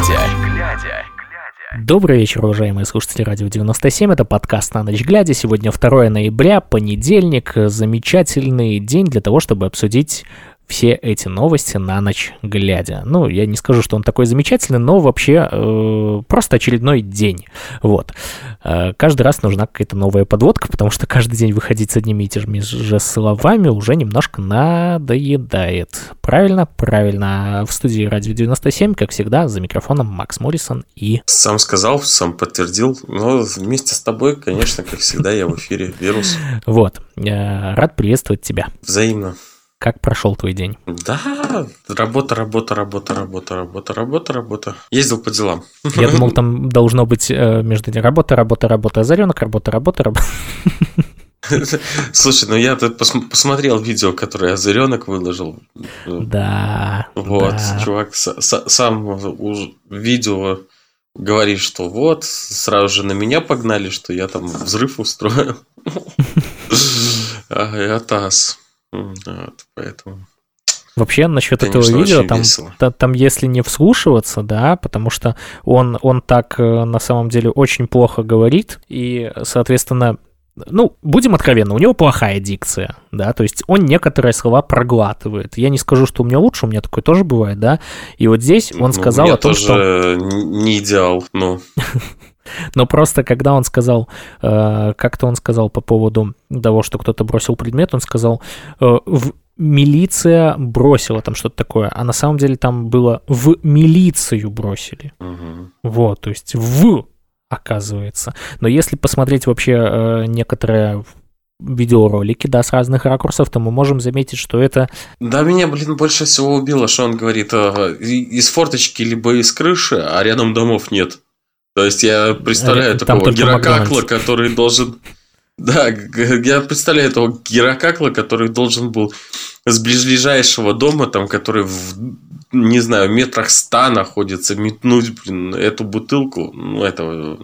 глядя. Добрый вечер, уважаемые слушатели Радио 97. Это подкаст «На ночь глядя». Сегодня 2 ноября, понедельник. Замечательный день для того, чтобы обсудить все эти новости на ночь глядя. Ну, я не скажу, что он такой замечательный, но вообще э, просто очередной день. Вот. Э, каждый раз нужна какая-то новая подводка, потому что каждый день выходить с одними и теми же словами уже немножко надоедает. Правильно? Правильно. В студии Радио 97, как всегда, за микрофоном Макс Моррисон и... Сам сказал, сам подтвердил. Но вместе с тобой, конечно, как всегда, я в эфире. Вирус. Вот. Э, рад приветствовать тебя. Взаимно. Как прошел твой день? Да, работа, работа, работа, работа, работа, работа, работа. Ездил по делам. Я думал, там должно быть э, между работа, работа, работа, озаренок, работа, работа, работа. Слушай, ну я тут пос- посмотрел видео, которое Озаренок выложил. Да. Вот, да. чувак с- сам уж видео говорит, что вот, сразу же на меня погнали, что я там взрыв устроил. А я ТАСС. Вот, поэтому... Вообще, насчет Конечно, этого видео, там, та- там, если не вслушиваться, да, потому что он, он так э, на самом деле очень плохо говорит, и, соответственно, ну, будем откровенны, у него плохая дикция, да, то есть он некоторые слова проглатывает. Я не скажу, что у меня лучше, у меня такое тоже бывает, да, и вот здесь он Ну, сказал у меня о том, тоже что... не идеал, ну. Но просто когда он сказал, э, как-то он сказал по поводу того, что кто-то бросил предмет, он сказал, э, милиция бросила там что-то такое, а на самом деле там было в милицию бросили. мгм. Вот, то есть в, оказывается. Но если посмотреть вообще э, некоторые видеоролики, да, с разных ракурсов, то мы можем заметить, что это Да, меня, блин, больше всего убило, что он говорит, из форточки либо из крыши, а рядом домов нет. То есть я представляю Э, там такого Геракакла, который должен... Да, я представляю этого Геракакла, который должен был с ближайшего дома, там, который в, не знаю, метрах ста находится, метнуть, блин, эту бутылку, ну, это...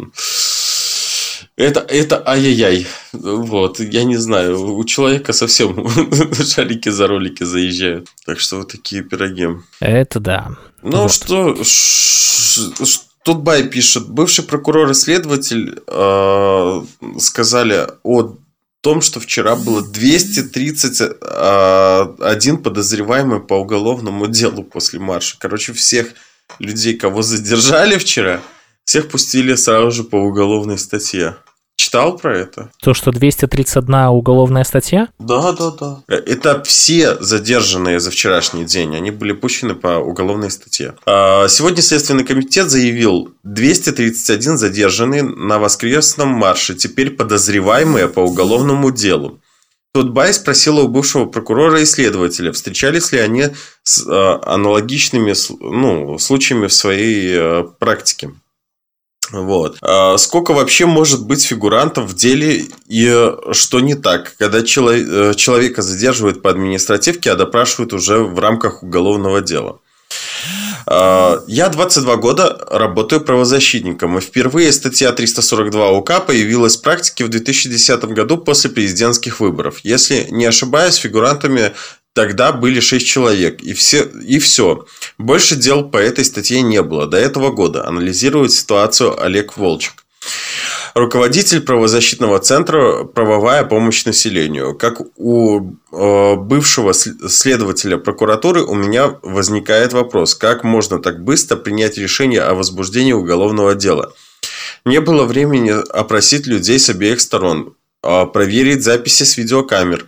Это, это ай-яй-яй. Вот, я не знаю, у человека совсем шарики за ролики заезжают. Так что вот такие пироги. это да. Ну Вот. что, ш- ш- тут Бай пишет, бывший прокурор и следователь э, сказали о том, что вчера было 231 подозреваемый по уголовному делу после марша. Короче, всех людей, кого задержали вчера, всех пустили сразу же по уголовной статье. Читал про это? То, что 231 уголовная статья, Да, да, да. Это все задержанные за вчерашний день. Они были пущены по уголовной статье. А, Сегодня Следственный комитет заявил 231 задержанные на воскресном марше, теперь подозреваемые по уголовному делу. Тутбай спросила у бывшего прокурора и следователя, встречались ли они с э, аналогичными ну, случаями в своей э, практике. Вот. А сколько вообще может быть фигурантов в деле и э, что не так, когда чело- э, человека задерживают по административке, а допрашивают уже в рамках уголовного дела? А, Я 22 года работаю правозащитником, и впервые статья 342 УК появилась в практике в 2010 году после президентских выборов. Если не ошибаюсь, фигурантами тогда были 6 человек, и все, и все. Больше дел по этой статье не было до этого года, анализирует ситуацию Олег Волчек. Руководитель правозащитного центра «Правовая помощь населению». Как у э, бывшего сл- следователя прокуратуры у меня возникает вопрос, как можно так быстро принять решение о возбуждении уголовного дела. Не было времени опросить людей с обеих сторон, а, проверить записи с видеокамер,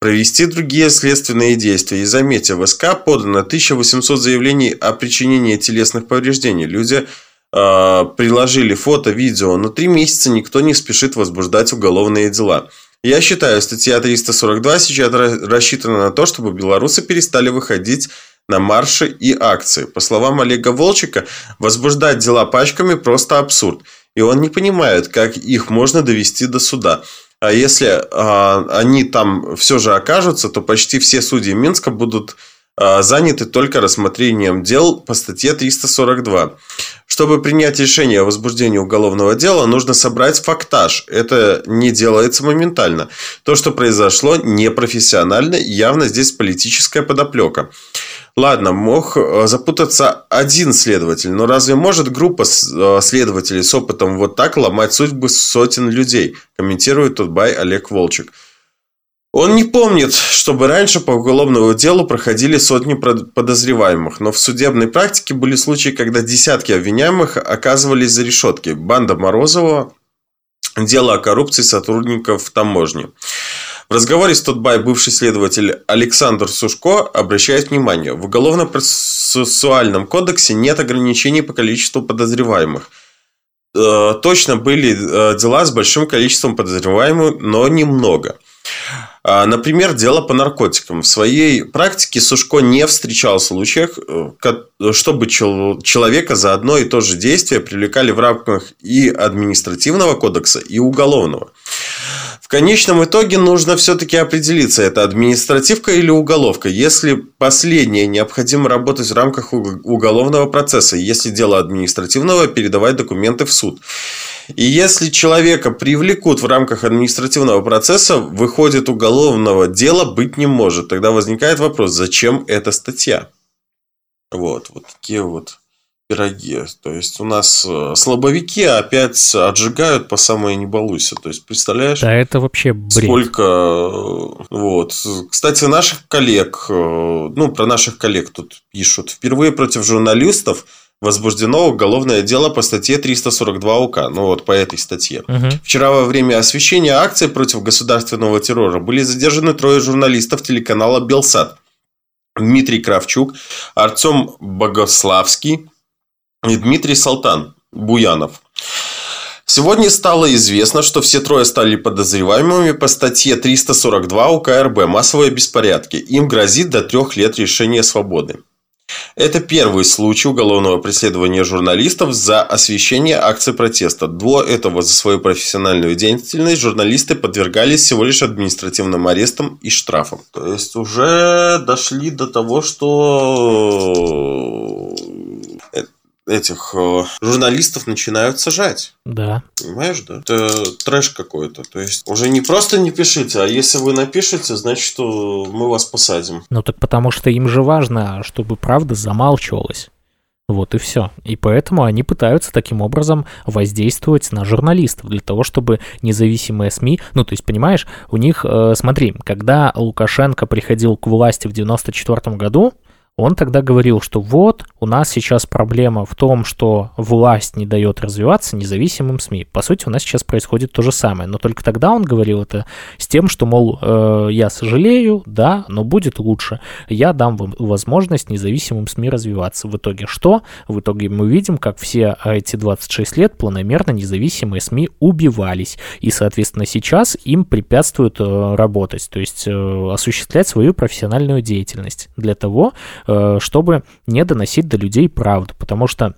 провести другие следственные действия. И заметьте, в СК подано 1800 заявлений о причинении телесных повреждений. Люди э, приложили фото, видео, но три месяца никто не спешит возбуждать уголовные дела. Я считаю, статья 342 сейчас ра- рассчитана на то, чтобы белорусы перестали выходить на марши и акции. По словам Олега Волчика, возбуждать дела пачками просто абсурд. И он не понимает, как их можно довести до суда. А если а, они там все же окажутся, то почти все судьи Минска будут а, заняты только рассмотрением дел по статье 342. Чтобы принять решение о возбуждении уголовного дела, нужно собрать фактаж. Это не делается моментально. То, что произошло, непрофессионально, явно здесь политическая подоплека. Ладно, мог э, запутаться один следователь, но разве может группа э, следователей с опытом вот так ломать судьбы сотен людей? Комментирует Тутбай Олег Волчек. Он не помнит, чтобы раньше по уголовному делу проходили сотни подозреваемых, но в судебной практике были случаи, когда десятки обвиняемых оказывались за решетки. Банда Морозова, дело о коррупции сотрудников таможни. В разговоре с Тутбай бывший следователь Александр Сушко обращает внимание, в Уголовно-процессуальном кодексе нет ограничений по количеству подозреваемых. Э, точно были э, дела с большим количеством подозреваемых, но немного. А, например, дело по наркотикам. В своей практике Сушко не встречал случаев, э, чтобы человека за одно и то же действие привлекали в рамках и административного кодекса, и уголовного конечном итоге нужно все-таки определиться, это административка или уголовка. Если последнее, необходимо работать в рамках уголовного процесса. Если дело административного, передавать документы в суд. И если человека привлекут в рамках административного процесса, выходит уголовного дела быть не может. Тогда возникает вопрос, зачем эта статья? Вот, вот такие вот пироги. То есть у нас э, слабовики опять отжигают по самое не балуйся. То есть представляешь? Да, это вообще бред. Сколько... Э, вот. Кстати, наших коллег, э, ну, про наших коллег тут пишут. Впервые против журналистов возбуждено уголовное дело по статье 342 УК. Ну, вот по этой статье. Угу. Вчера во время освещения акции против государственного террора были задержаны трое журналистов телеканала «Белсат». Дмитрий Кравчук, Артем Богославский, и Дмитрий Салтан Буянов. Сегодня стало известно, что все трое стали подозреваемыми по статье 342 УК РБ «Массовые беспорядки». Им грозит до трех лет лишения свободы. Это первый случай уголовного преследования журналистов за освещение акций протеста. До этого за свою профессиональную деятельность журналисты подвергались всего лишь административным арестам и штрафам. То есть уже дошли до того, что этих э, журналистов начинают сажать. Да. Понимаешь, да? Это трэш какой-то. То есть уже не просто не пишите, а если вы напишете, значит, что мы вас посадим. Ну так потому что им же важно, чтобы правда замалчивалась. Вот и все. И поэтому они пытаются таким образом воздействовать на журналистов для того, чтобы независимые СМИ, ну то есть понимаешь, у них, э, смотри, когда Лукашенко приходил к власти в 94 году, он тогда говорил, что вот, у нас сейчас проблема в том, что власть не дает развиваться независимым СМИ. По сути, у нас сейчас происходит то же самое. Но только тогда он говорил это с тем, что, мол, э, я сожалею, да, но будет лучше. Я дам вам возможность независимым СМИ развиваться. В итоге что? В итоге мы видим, как все эти 26 лет планомерно независимые СМИ убивались. И, соответственно, сейчас им препятствуют э, работать, то есть э, осуществлять свою профессиональную деятельность для того, чтобы не доносить до людей правду, потому что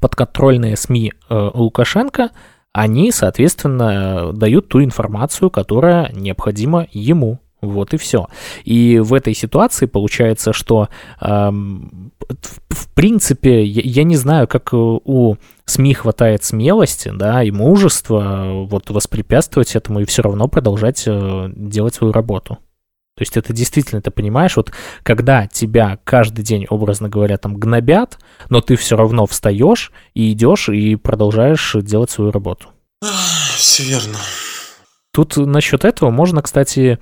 подконтрольные СМИ э, Лукашенко, они, соответственно, дают ту информацию, которая необходима ему. Вот и все. И в этой ситуации получается, что эм, в принципе, я, я не знаю, как у СМИ хватает смелости, да, и мужества вот воспрепятствовать этому и все равно продолжать э, делать свою работу. То есть это действительно, ты понимаешь, вот когда тебя каждый день, образно говоря, там гнобят, но ты все равно встаешь и идешь и продолжаешь делать свою работу. Все верно. Тут насчет этого можно, кстати,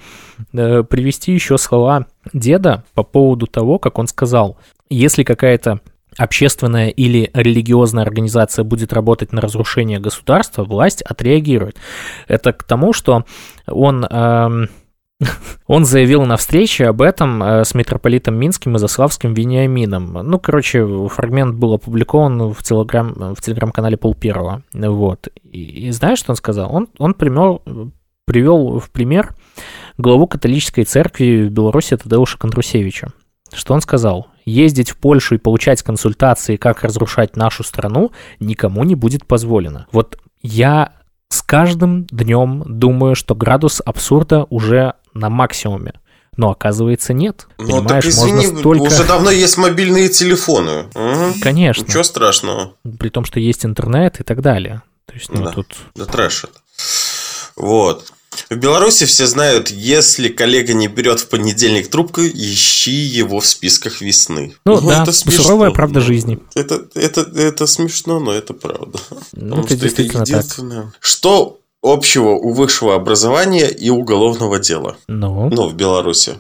э, привести еще слова деда по поводу того, как он сказал, если какая-то общественная или религиозная организация будет работать на разрушение государства, власть отреагирует. Это к тому, что он... Эм, он заявил на встрече об этом э, с митрополитом Минским и Заславским Вениамином. Ну, короче, фрагмент был опубликован в, телеграм, в телеграм-канале Пол Первого. Вот. И, и знаешь, что он сказал? Он, он пример, привел в пример главу католической церкви в Беларуси Тадеуша Кондрусевича. Что он сказал? Ездить в Польшу и получать консультации, как разрушать нашу страну, никому не будет позволено. Вот я с каждым днем думаю, что градус абсурда уже на максимуме. Но оказывается нет. Ну, Понимаешь, так извини, можно столько... уже давно есть мобильные телефоны. Угу. Конечно. Ничего страшного. При том, что есть интернет и так далее. То есть, ну, да. тут... Да трэш это. Вот. В Беларуси все знают, если коллега не берет в понедельник трубку, ищи его в списках весны. Ну, ну да, это смешно. суровая правда жизни. Это, это, это смешно, но это правда. Ну, это действительно это единственное. Так. Что общего у высшего образования и уголовного дела? Ну? Ну, в Беларуси.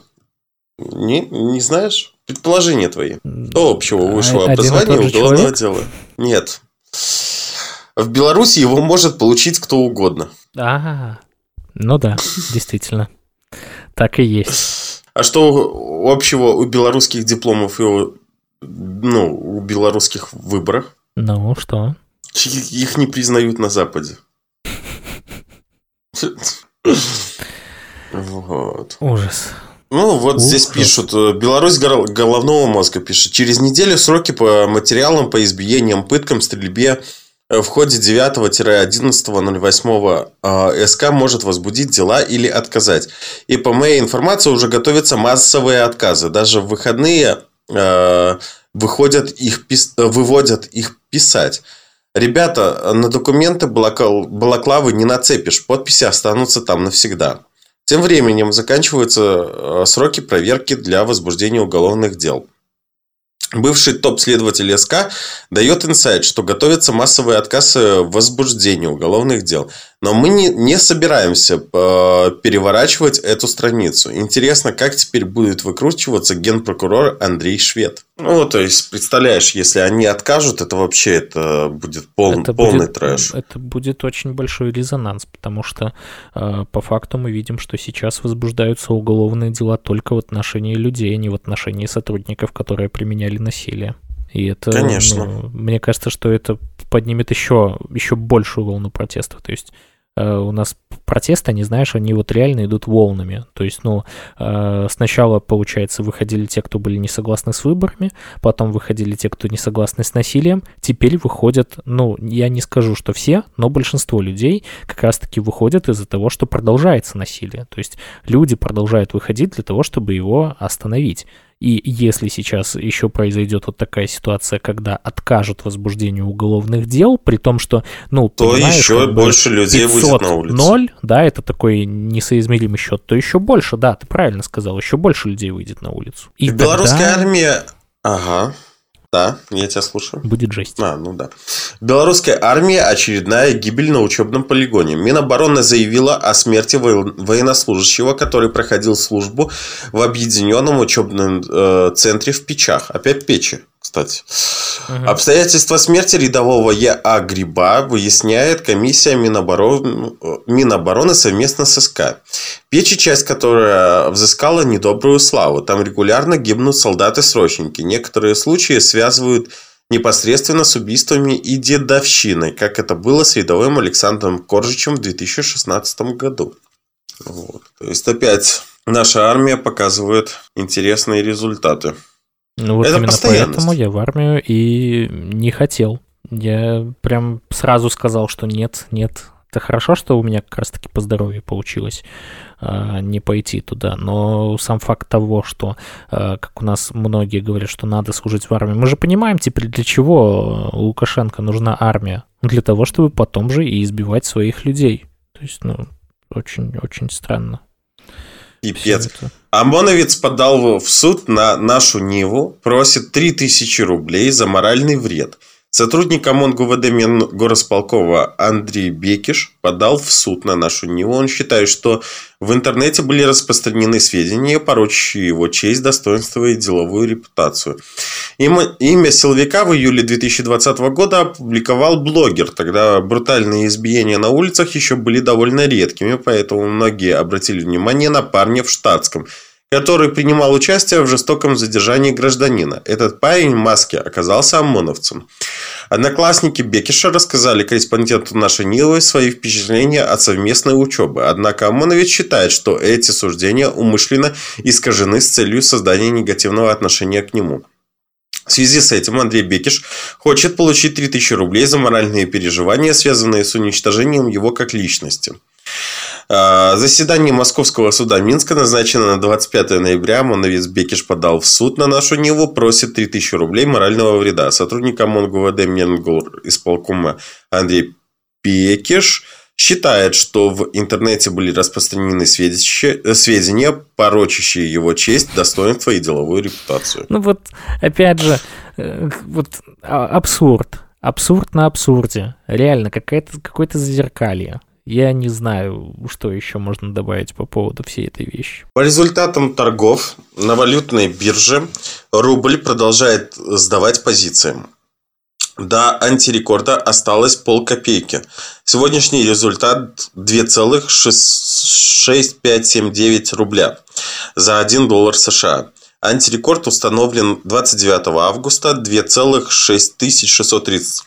Не, не знаешь? Предположения твои. Что общего у высшего Один образования и уголовного человек? дела? Нет. В Беларуси его может получить кто угодно. Ага. Ну да, действительно. Так и есть. А что общего у белорусских дипломов и у, ну, у белорусских выборах? Ну, что? Их не признают на Западе. Вот. Ужас. Ну, вот Ужас. здесь пишут. Э, Беларусь головного мозга пишет. Через неделю сроки по материалам по избиениям, пыткам, стрельбе в ходе 9-11.08 э, СК может возбудить дела или отказать. И по моей информации уже готовятся массовые отказы. Даже в выходные э, выходят их, выводят их писать. Ребята, на документы балаклавы не нацепишь, подписи останутся там навсегда. Тем временем заканчиваются сроки проверки для возбуждения уголовных дел. Бывший топ-следователь СК дает инсайт, что готовится массовый отказ в возбуждении уголовных дел. Но мы не, не собираемся э, переворачивать эту страницу. Интересно, как теперь будет выкручиваться генпрокурор Андрей Швед. Ну, то есть, представляешь, если они откажут, это вообще это будет пол, это полный будет, трэш. Это будет очень большой резонанс, потому что э, по факту мы видим, что сейчас возбуждаются уголовные дела только в отношении людей, а не в отношении сотрудников, которые применяли насилие. И это, Конечно. Ну, мне кажется, что это поднимет еще, еще большую волну протеста. То есть э, у нас протесты, они, знаешь, они вот реально идут волнами. То есть, ну, э, сначала, получается, выходили те, кто были не согласны с выборами, потом выходили те, кто не согласны с насилием, теперь выходят, ну, я не скажу, что все, но большинство людей как раз-таки выходят из-за того, что продолжается насилие. То есть люди продолжают выходить для того, чтобы его остановить. И если сейчас еще произойдет вот такая ситуация, когда откажут возбуждению уголовных дел, при том, что, ну, то еще больше людей будет на улице. 0, да, это такой несоизмеримый счет, то еще больше, да, ты правильно сказал, еще больше людей выйдет на улицу. И Белорусская тогда... армия, ага, да, я тебя слушаю. Будет жесть. А, ну да. Белорусская армия очередная гибель на учебном полигоне. Минобороны заявила о смерти военнослужащего, который проходил службу в объединенном учебном э, центре в Печах. Опять Печи кстати. Угу. Обстоятельства смерти рядового Я.А. Гриба выясняет комиссия Минобороны, Минобороны совместно с СК. Печи, часть которая взыскала недобрую славу. Там регулярно гибнут солдаты-срочники. Некоторые случаи связывают непосредственно с убийствами и дедовщиной, как это было с рядовым Александром Коржичем в 2016 году. Вот. То есть опять наша армия показывает интересные результаты. Ну вот это именно поэтому я в армию и не хотел. Я прям сразу сказал, что нет, нет. Это хорошо, что у меня как раз-таки по здоровью получилось а, не пойти туда. Но сам факт того, что, а, как у нас многие говорят, что надо служить в армии, мы же понимаем теперь, для чего Лукашенко нужна армия. Для того, чтобы потом же и избивать своих людей. То есть, ну, очень-очень странно. Пипец. ОМОНовец подал в суд на нашу Ниву, просит 3000 рублей за моральный вред – Сотрудник ОМОН ГУВД Мингоросполкова Андрей Бекиш подал в суд на нашу НИУ. Он считает, что в интернете были распространены сведения, порочащие его честь, достоинство и деловую репутацию. Имя, имя силовика в июле 2020 года опубликовал блогер. Тогда брутальные избиения на улицах еще были довольно редкими, поэтому многие обратили внимание на парня в штатском – который принимал участие в жестоком задержании гражданина. Этот парень в маске оказался ОМОНовцем. Одноклассники Бекиша рассказали корреспонденту нашей Нилы свои впечатления от совместной учебы. Однако ОМОНовец считает, что эти суждения умышленно искажены с целью создания негативного отношения к нему. В связи с этим Андрей Бекиш хочет получить 3000 рублей за моральные переживания, связанные с уничтожением его как личности. А, заседание Московского суда Минска назначено на 25 ноября. Моновец Бекиш подал в суд на нашу Ниву, просит 3000 рублей морального вреда. Сотрудник ОМОН ГУВД исполкома Андрей Бекиш считает, что в интернете были распространены сведения, порочащие его честь, достоинство и деловую репутацию. Ну вот, опять же, э, вот а, абсурд. Абсурд на абсурде. Реально, какое-то какое-то зазеркалье. Я не знаю, что еще можно добавить по поводу всей этой вещи. По результатам торгов на валютной бирже рубль продолжает сдавать позиции. До антирекорда осталось полкопейки. Сегодняшний результат 2,6579 рубля за 1 доллар США. Антирекорд установлен 29 августа 2,6630.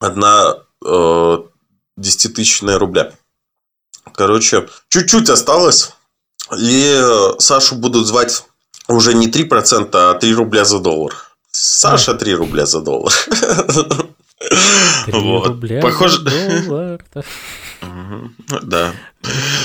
Одна э, десятитысячная рубля. Короче, чуть-чуть осталось. И Сашу будут звать уже не 3%, а 3 рубля за доллар. Саша 3 рубля за доллар. 3 вот. рубля Похоже... за доллар. Да.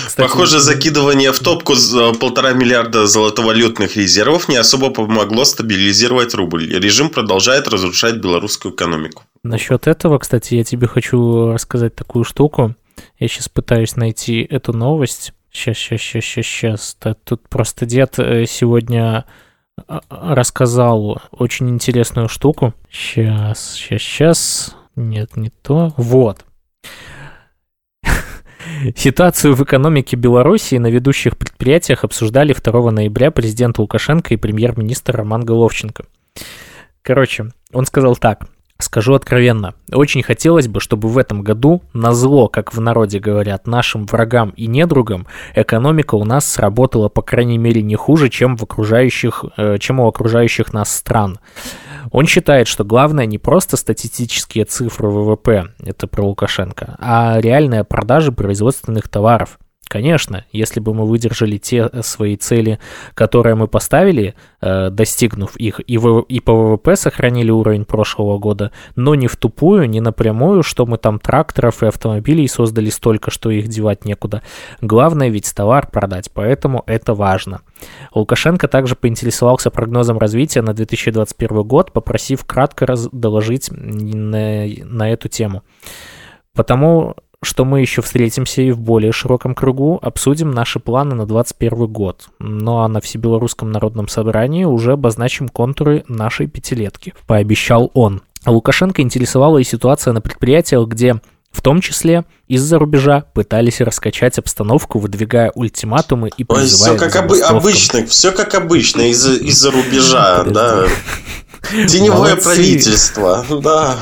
Кстати, Похоже, закидывание в топку за полтора миллиарда золотовалютных резервов не особо помогло стабилизировать рубль. Режим продолжает разрушать белорусскую экономику. Насчет этого, кстати, я тебе хочу рассказать такую штуку. Я сейчас пытаюсь найти эту новость. Сейчас, сейчас, сейчас, сейчас, сейчас. Тут просто дед э, сегодня а, рассказал очень интересную штуку. Сейчас, сейчас, сейчас. Нет, не то. Вот. Ситуацию в экономике Беларуси на ведущих предприятиях обсуждали 2 ноября президент Лукашенко и премьер-министр Роман Головченко. Короче, он сказал так. Скажу откровенно, очень хотелось бы, чтобы в этом году, на зло, как в народе говорят, нашим врагам и недругам, экономика у нас сработала, по крайней мере, не хуже, чем, в окружающих, э, чем у окружающих нас стран. Он считает, что главное не просто статистические цифры ВВП, это про Лукашенко, а реальные продажи производственных товаров – Конечно, если бы мы выдержали те э, свои цели, которые мы поставили, э, достигнув их, и, в, и по ВВП сохранили уровень прошлого года, но не в тупую, не напрямую, что мы там тракторов и автомобилей создали столько, что их девать некуда. Главное ведь товар продать, поэтому это важно. Лукашенко также поинтересовался прогнозом развития на 2021 год, попросив кратко доложить на, на эту тему. Потому что мы еще встретимся и в более широком кругу, обсудим наши планы на 2021 год. Ну а на Всебелорусском народном собрании уже обозначим контуры нашей пятилетки, пообещал он. Лукашенко интересовала и ситуация на предприятиях, где в том числе из-за рубежа пытались раскачать обстановку, выдвигая ультиматумы и призывая Ой, все как обы- обычно, все как обычно из-за из рубежа, да. Теневое Молодцы. правительство, да.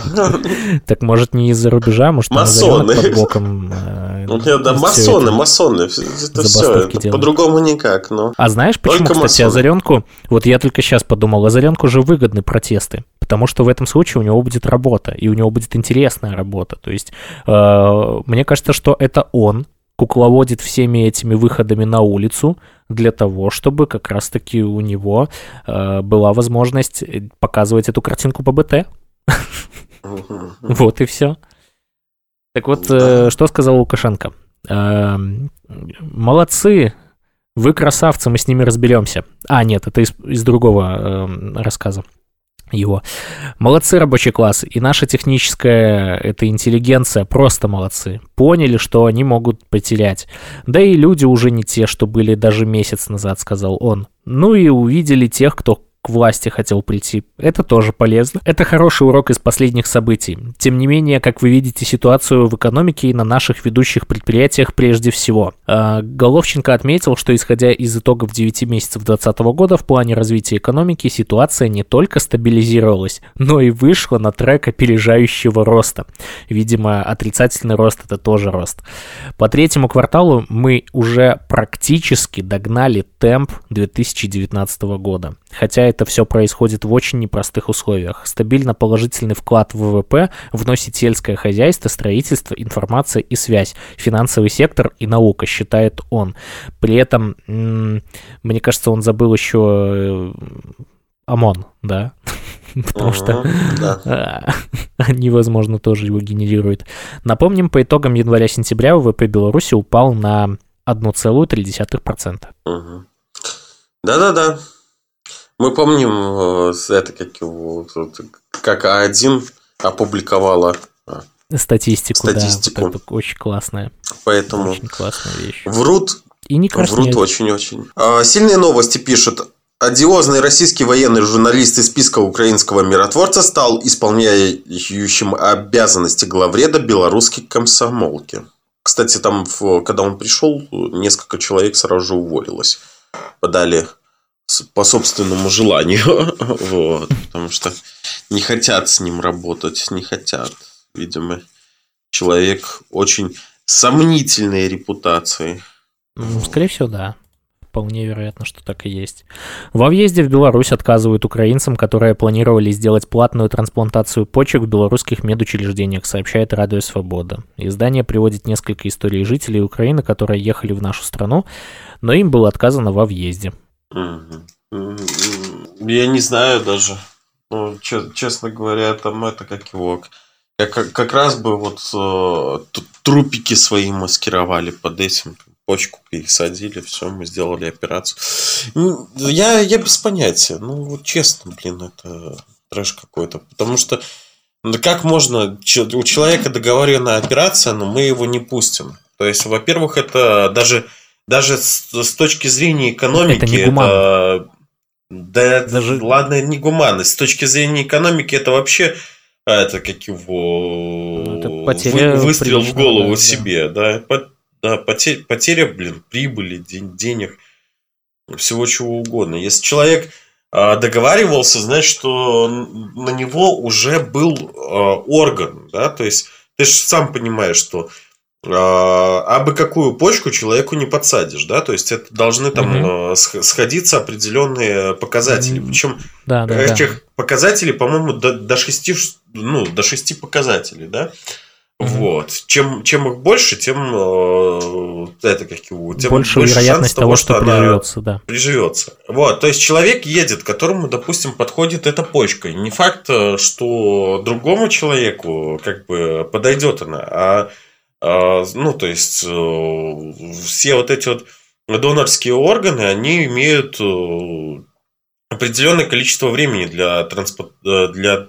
Так может не из-за рубежа, может масоны. под боком. Э, ну, да, масоны, масоны. Это все, это по-другому никак. Но... А знаешь, почему, Только кстати, масоны. Озаренку, вот я только сейчас подумал, Озаренку же выгодны протесты, потому что в этом случае у него будет работа, и у него будет интересная работа. То есть, э, мне кажется, что это он кукловодит всеми этими выходами на улицу для того, чтобы как раз-таки у него э, была возможность показывать эту картинку по БТ. Вот и все. Так вот, э, что сказал Лукашенко? Э, молодцы, вы красавцы, мы с ними разберемся. А, нет, это из, из другого э, рассказа его. Молодцы рабочий класс, и наша техническая эта интеллигенция просто молодцы. Поняли, что они могут потерять. Да и люди уже не те, что были даже месяц назад, сказал он. Ну и увидели тех, кто к власти хотел прийти. Это тоже полезно. Это хороший урок из последних событий. Тем не менее, как вы видите ситуацию в экономике и на наших ведущих предприятиях прежде всего. А, Головченко отметил, что исходя из итогов 9 месяцев 2020 года в плане развития экономики ситуация не только стабилизировалась, но и вышла на трек опережающего роста. Видимо, отрицательный рост это тоже рост. По третьему кварталу мы уже практически догнали темп 2019 года. Хотя это все происходит в очень непростых условиях. Стабильно положительный вклад в ВВП вносит сельское хозяйство, строительство, информация и связь, финансовый сектор и наука, считает он. При этом, мне кажется, он забыл еще э, ОМОН, да? Потому что они, возможно, тоже его генерируют. Напомним, по итогам января-сентября ВВП Беларуси упал на 1,3%. Да-да-да. Мы помним, э, это как его, как А1 опубликовала, статистику, статистику. да. Вот это очень классная. Поэтому очень классная вещь. Врут. И не краснеют. Врут очень-очень. А, сильные новости пишут. Одиозный российский военный журналист из списка украинского миротворца стал исполняющим обязанности главреда белорусской комсомолки. Кстати, там, когда он пришел, несколько человек сразу же уволилось. Подали по собственному желанию. вот, потому что не хотят с ним работать, не хотят. Видимо, человек очень сомнительной репутации. Скорее всего, да. Вполне вероятно, что так и есть. Во въезде в Беларусь отказывают украинцам, которые планировали сделать платную трансплантацию почек в белорусских медучреждениях, сообщает Радио Свобода. Издание приводит несколько историй жителей Украины, которые ехали в нашу страну, но им было отказано во въезде. Я не знаю даже. Ну, честно говоря, там это как его... Как, как раз бы вот э, трупики свои маскировали под этим, почку пересадили, все, мы сделали операцию. Ну, я, я без понятия. Ну, вот честно, блин, это трэш какой-то. Потому что ну, как можно... У человека договоренная операция, но мы его не пустим. То есть, во-первых, это даже, даже с, с точки зрения экономики... Это не это, да, даже... ладно, не гуманность. С точки зрения экономики это вообще а, это как его ну, это потеря вы, выстрел в голову да, себе, да. да да, потеря, потеря, блин, прибыли, денег, всего чего угодно. Если человек а, договаривался, значит, что на него уже был а, орган, да, то есть ты же сам понимаешь, что а, бы какую почку человеку не подсадишь, да, то есть это должны там угу. сходиться определенные показатели, причем да, да, этих да. показателей, по-моему, до, до 6, ну, до 6 показателей, да, вот. Чем, чем их больше, тем э, это как его, тем больше, больше вероятность того, что, что приживется, да. Приживется. Вот. То есть человек едет, которому, допустим, подходит эта почка. Не факт, э, что другому человеку как бы подойдет она, а ну, то есть э, все вот эти вот донорские органы, они имеют э, определенное количество времени для, транспо... для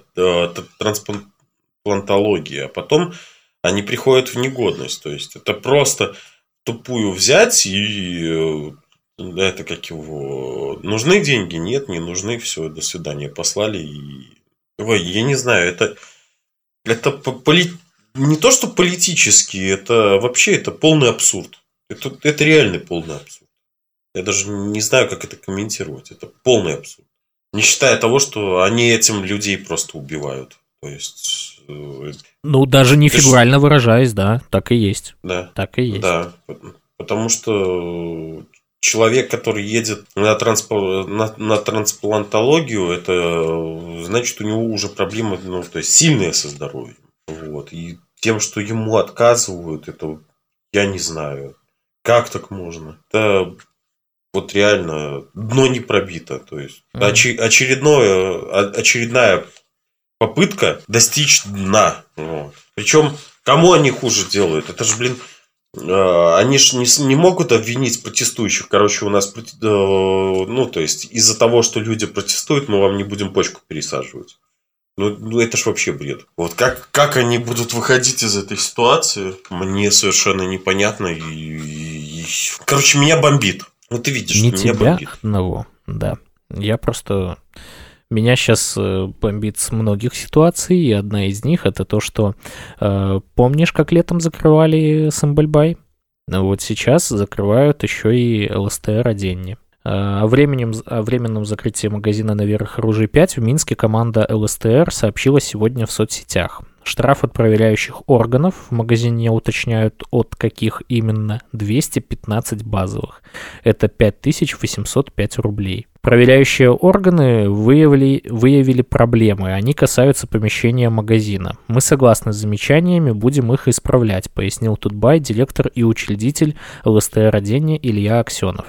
трансплантологии, а потом они приходят в негодность. То есть это просто тупую взять и э, это как его нужны деньги нет не нужны все до свидания послали и Ой, я не знаю это это поли... не то что политически это вообще это полный абсурд это это реальный полный абсурд я даже не знаю как это комментировать это полный абсурд не считая того что они этим людей просто убивают то есть Э, ну, даже не фигурально ж... выражаясь, да, так и есть. Да. Так и есть. Да, потому что человек, который едет на, трансп... на, на трансплантологию, это значит, у него уже проблемы, ну, то есть сильные со здоровьем. Вот. И тем, что ему отказывают, это я не знаю. Как так можно? Это вот реально дно не пробито. То есть mm. очередное, очередная попытка достичь дна. Вот. Причем, кому они хуже делают? Это же, блин, э, они же не, не могут обвинить протестующих. Короче, у нас, э, ну, то есть, из-за того, что люди протестуют, мы вам не будем почку пересаживать. Ну, ну это ж вообще бред. Вот как, как они будут выходить из этой ситуации, мне совершенно непонятно. И, и, и... Короче, меня бомбит. Ну, ты видишь, не меня тебя бомбит. одного, да. Я просто меня сейчас э, бомбит с многих ситуаций, и одна из них это то, что э, помнишь, как летом закрывали Самбальбай? Вот сейчас закрывают еще и ЛСТР Оденни. О, временем, о временном закрытии магазина «Наверх оружие 5» в Минске команда ЛСТР сообщила сегодня в соцсетях. Штраф от проверяющих органов в магазине уточняют от каких именно 215 базовых. Это 5805 рублей. Проверяющие органы выявили, выявили проблемы, они касаются помещения магазина. Мы согласны с замечаниями, будем их исправлять, пояснил Тутбай, директор и учредитель ЛСТР Одения Илья Аксенов.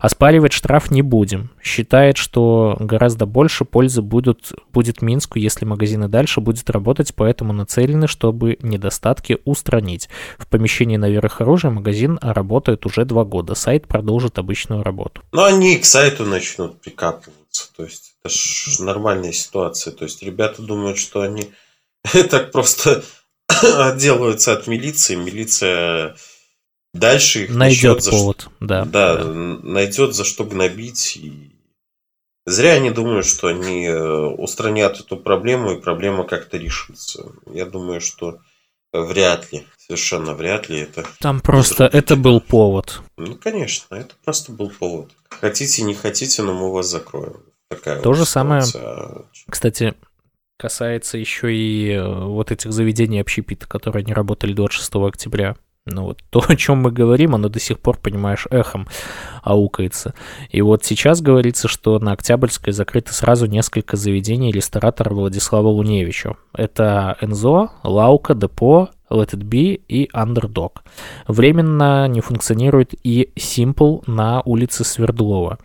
Оспаривать штраф не будем. Считает, что гораздо больше пользы будут, будет Минску, если магазин и дальше будет работать, поэтому нацелены, чтобы недостатки устранить. В помещении на верх оружия магазин работает уже два года. Сайт продолжит обычную работу. Ну, они к сайту начнут прикапываться. То есть, это же нормальная ситуация. То есть, ребята думают, что они так просто отделаются от милиции, милиция дальше их найдет повод, что, да, да, да, найдет за что гнобить. И зря они думают, что они э, устранят эту проблему и проблема как-то решится. Я думаю, что вряд ли, совершенно вряд ли это. Там просто это был повод. Ну, конечно, это просто был повод. Хотите, не хотите, но мы вас закроем. Такая То вот же самое, кстати, касается еще и э, вот этих заведений общепита, которые не работали 26 октября. Ну вот то, о чем мы говорим, оно до сих пор, понимаешь, эхом аукается. И вот сейчас говорится, что на Октябрьской закрыты сразу несколько заведений ресторатора Владислава Луневича. Это Энзо, Лаука, Депо, Let It Be и Underdog. Временно не функционирует и Simple на улице Свердлова.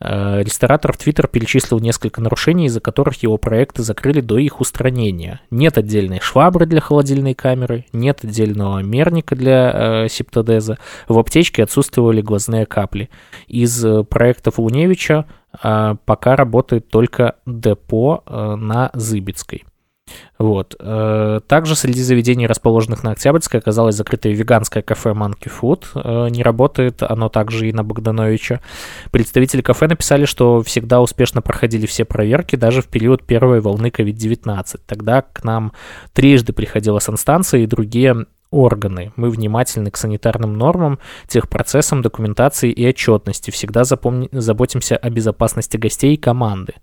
Э, ресторатор в Твиттер перечислил несколько нарушений, из-за которых его проекты закрыли до их устранения. Нет отдельной швабры для холодильной камеры, нет отдельного мерника для э, септодеза, в аптечке отсутствовали глазные капли. Из э, проектов Луневича э, пока работает только депо э, на Зыбицкой. Вот. Э, также среди заведений, расположенных на Октябрьской, оказалось закрытое веганское кафе Monkey Food. Э, не работает оно также и на Богдановича. Представители кафе написали, что всегда успешно проходили все проверки, даже в период первой волны COVID-19. Тогда к нам трижды приходила санстанция и другие органы. Мы внимательны к санитарным нормам, техпроцессам, документации и отчетности. Всегда запомни- заботимся о безопасности гостей и команды.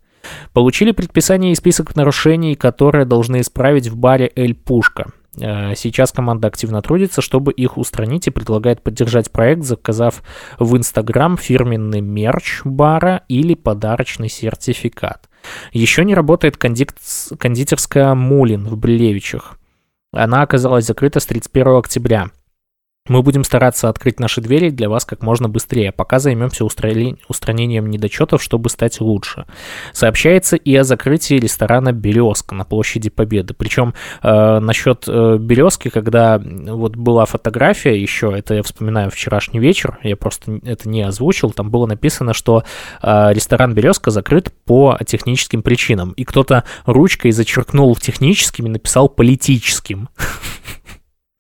Получили предписание и список нарушений, которые должны исправить в баре «Эль Пушка». Э, сейчас команда активно трудится, чтобы их устранить и предлагает поддержать проект, заказав в Инстаграм фирменный мерч бара или подарочный сертификат. Еще не работает кондитерская «Мулин» в Блевичах. Она оказалась закрыта с 31 октября. Мы будем стараться открыть наши двери для вас как можно быстрее, пока займемся устранением недочетов, чтобы стать лучше. Сообщается и о закрытии ресторана «Березка» на площади Победы. Причем э, насчет э, «Березки», когда вот была фотография еще, это я вспоминаю вчерашний вечер, я просто это не озвучил, там было написано, что э, ресторан «Березка» закрыт по техническим причинам. И кто-то ручкой зачеркнул техническим и написал политическим.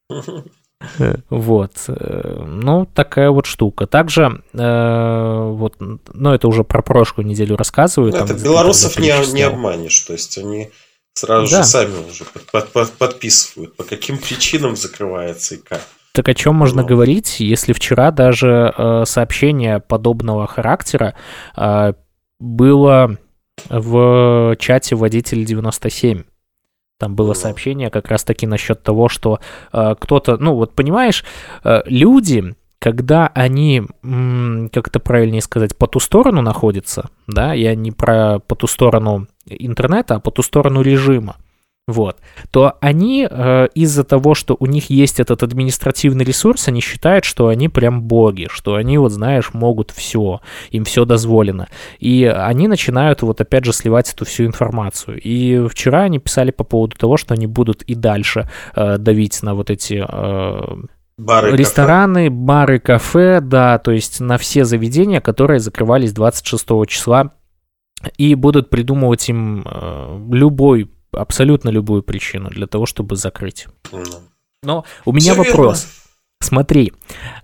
Вот. Э, ну, такая вот штука. Также, э, вот, ну, это уже про прошлую неделю рассказываю. Ну, это белорусов не, не обманешь. То есть, они сразу да. же сами уже под, под, подписывают, по каким причинам закрывается и как. Так о чем можно ну. говорить, если вчера даже э, сообщение подобного характера э, было в чате водитель 97? Там было сообщение как раз-таки насчет того, что э, кто-то, ну вот понимаешь, э, люди, когда они, как это правильнее сказать, по ту сторону находятся, да, я не про по ту сторону интернета, а по ту сторону режима, вот, то они э, из-за того, что у них есть этот административный ресурс, они считают, что они прям боги, что они, вот знаешь, могут все, им все дозволено. И они начинают вот опять же сливать эту всю информацию. И вчера они писали по поводу того, что они будут и дальше э, давить на вот эти... Э, Бары, рестораны, кафе. бары, кафе, да, то есть на все заведения, которые закрывались 26 числа, и будут придумывать им э, любой абсолютно любую причину для того, чтобы закрыть. Но у меня Все вопрос. Верно. Смотри,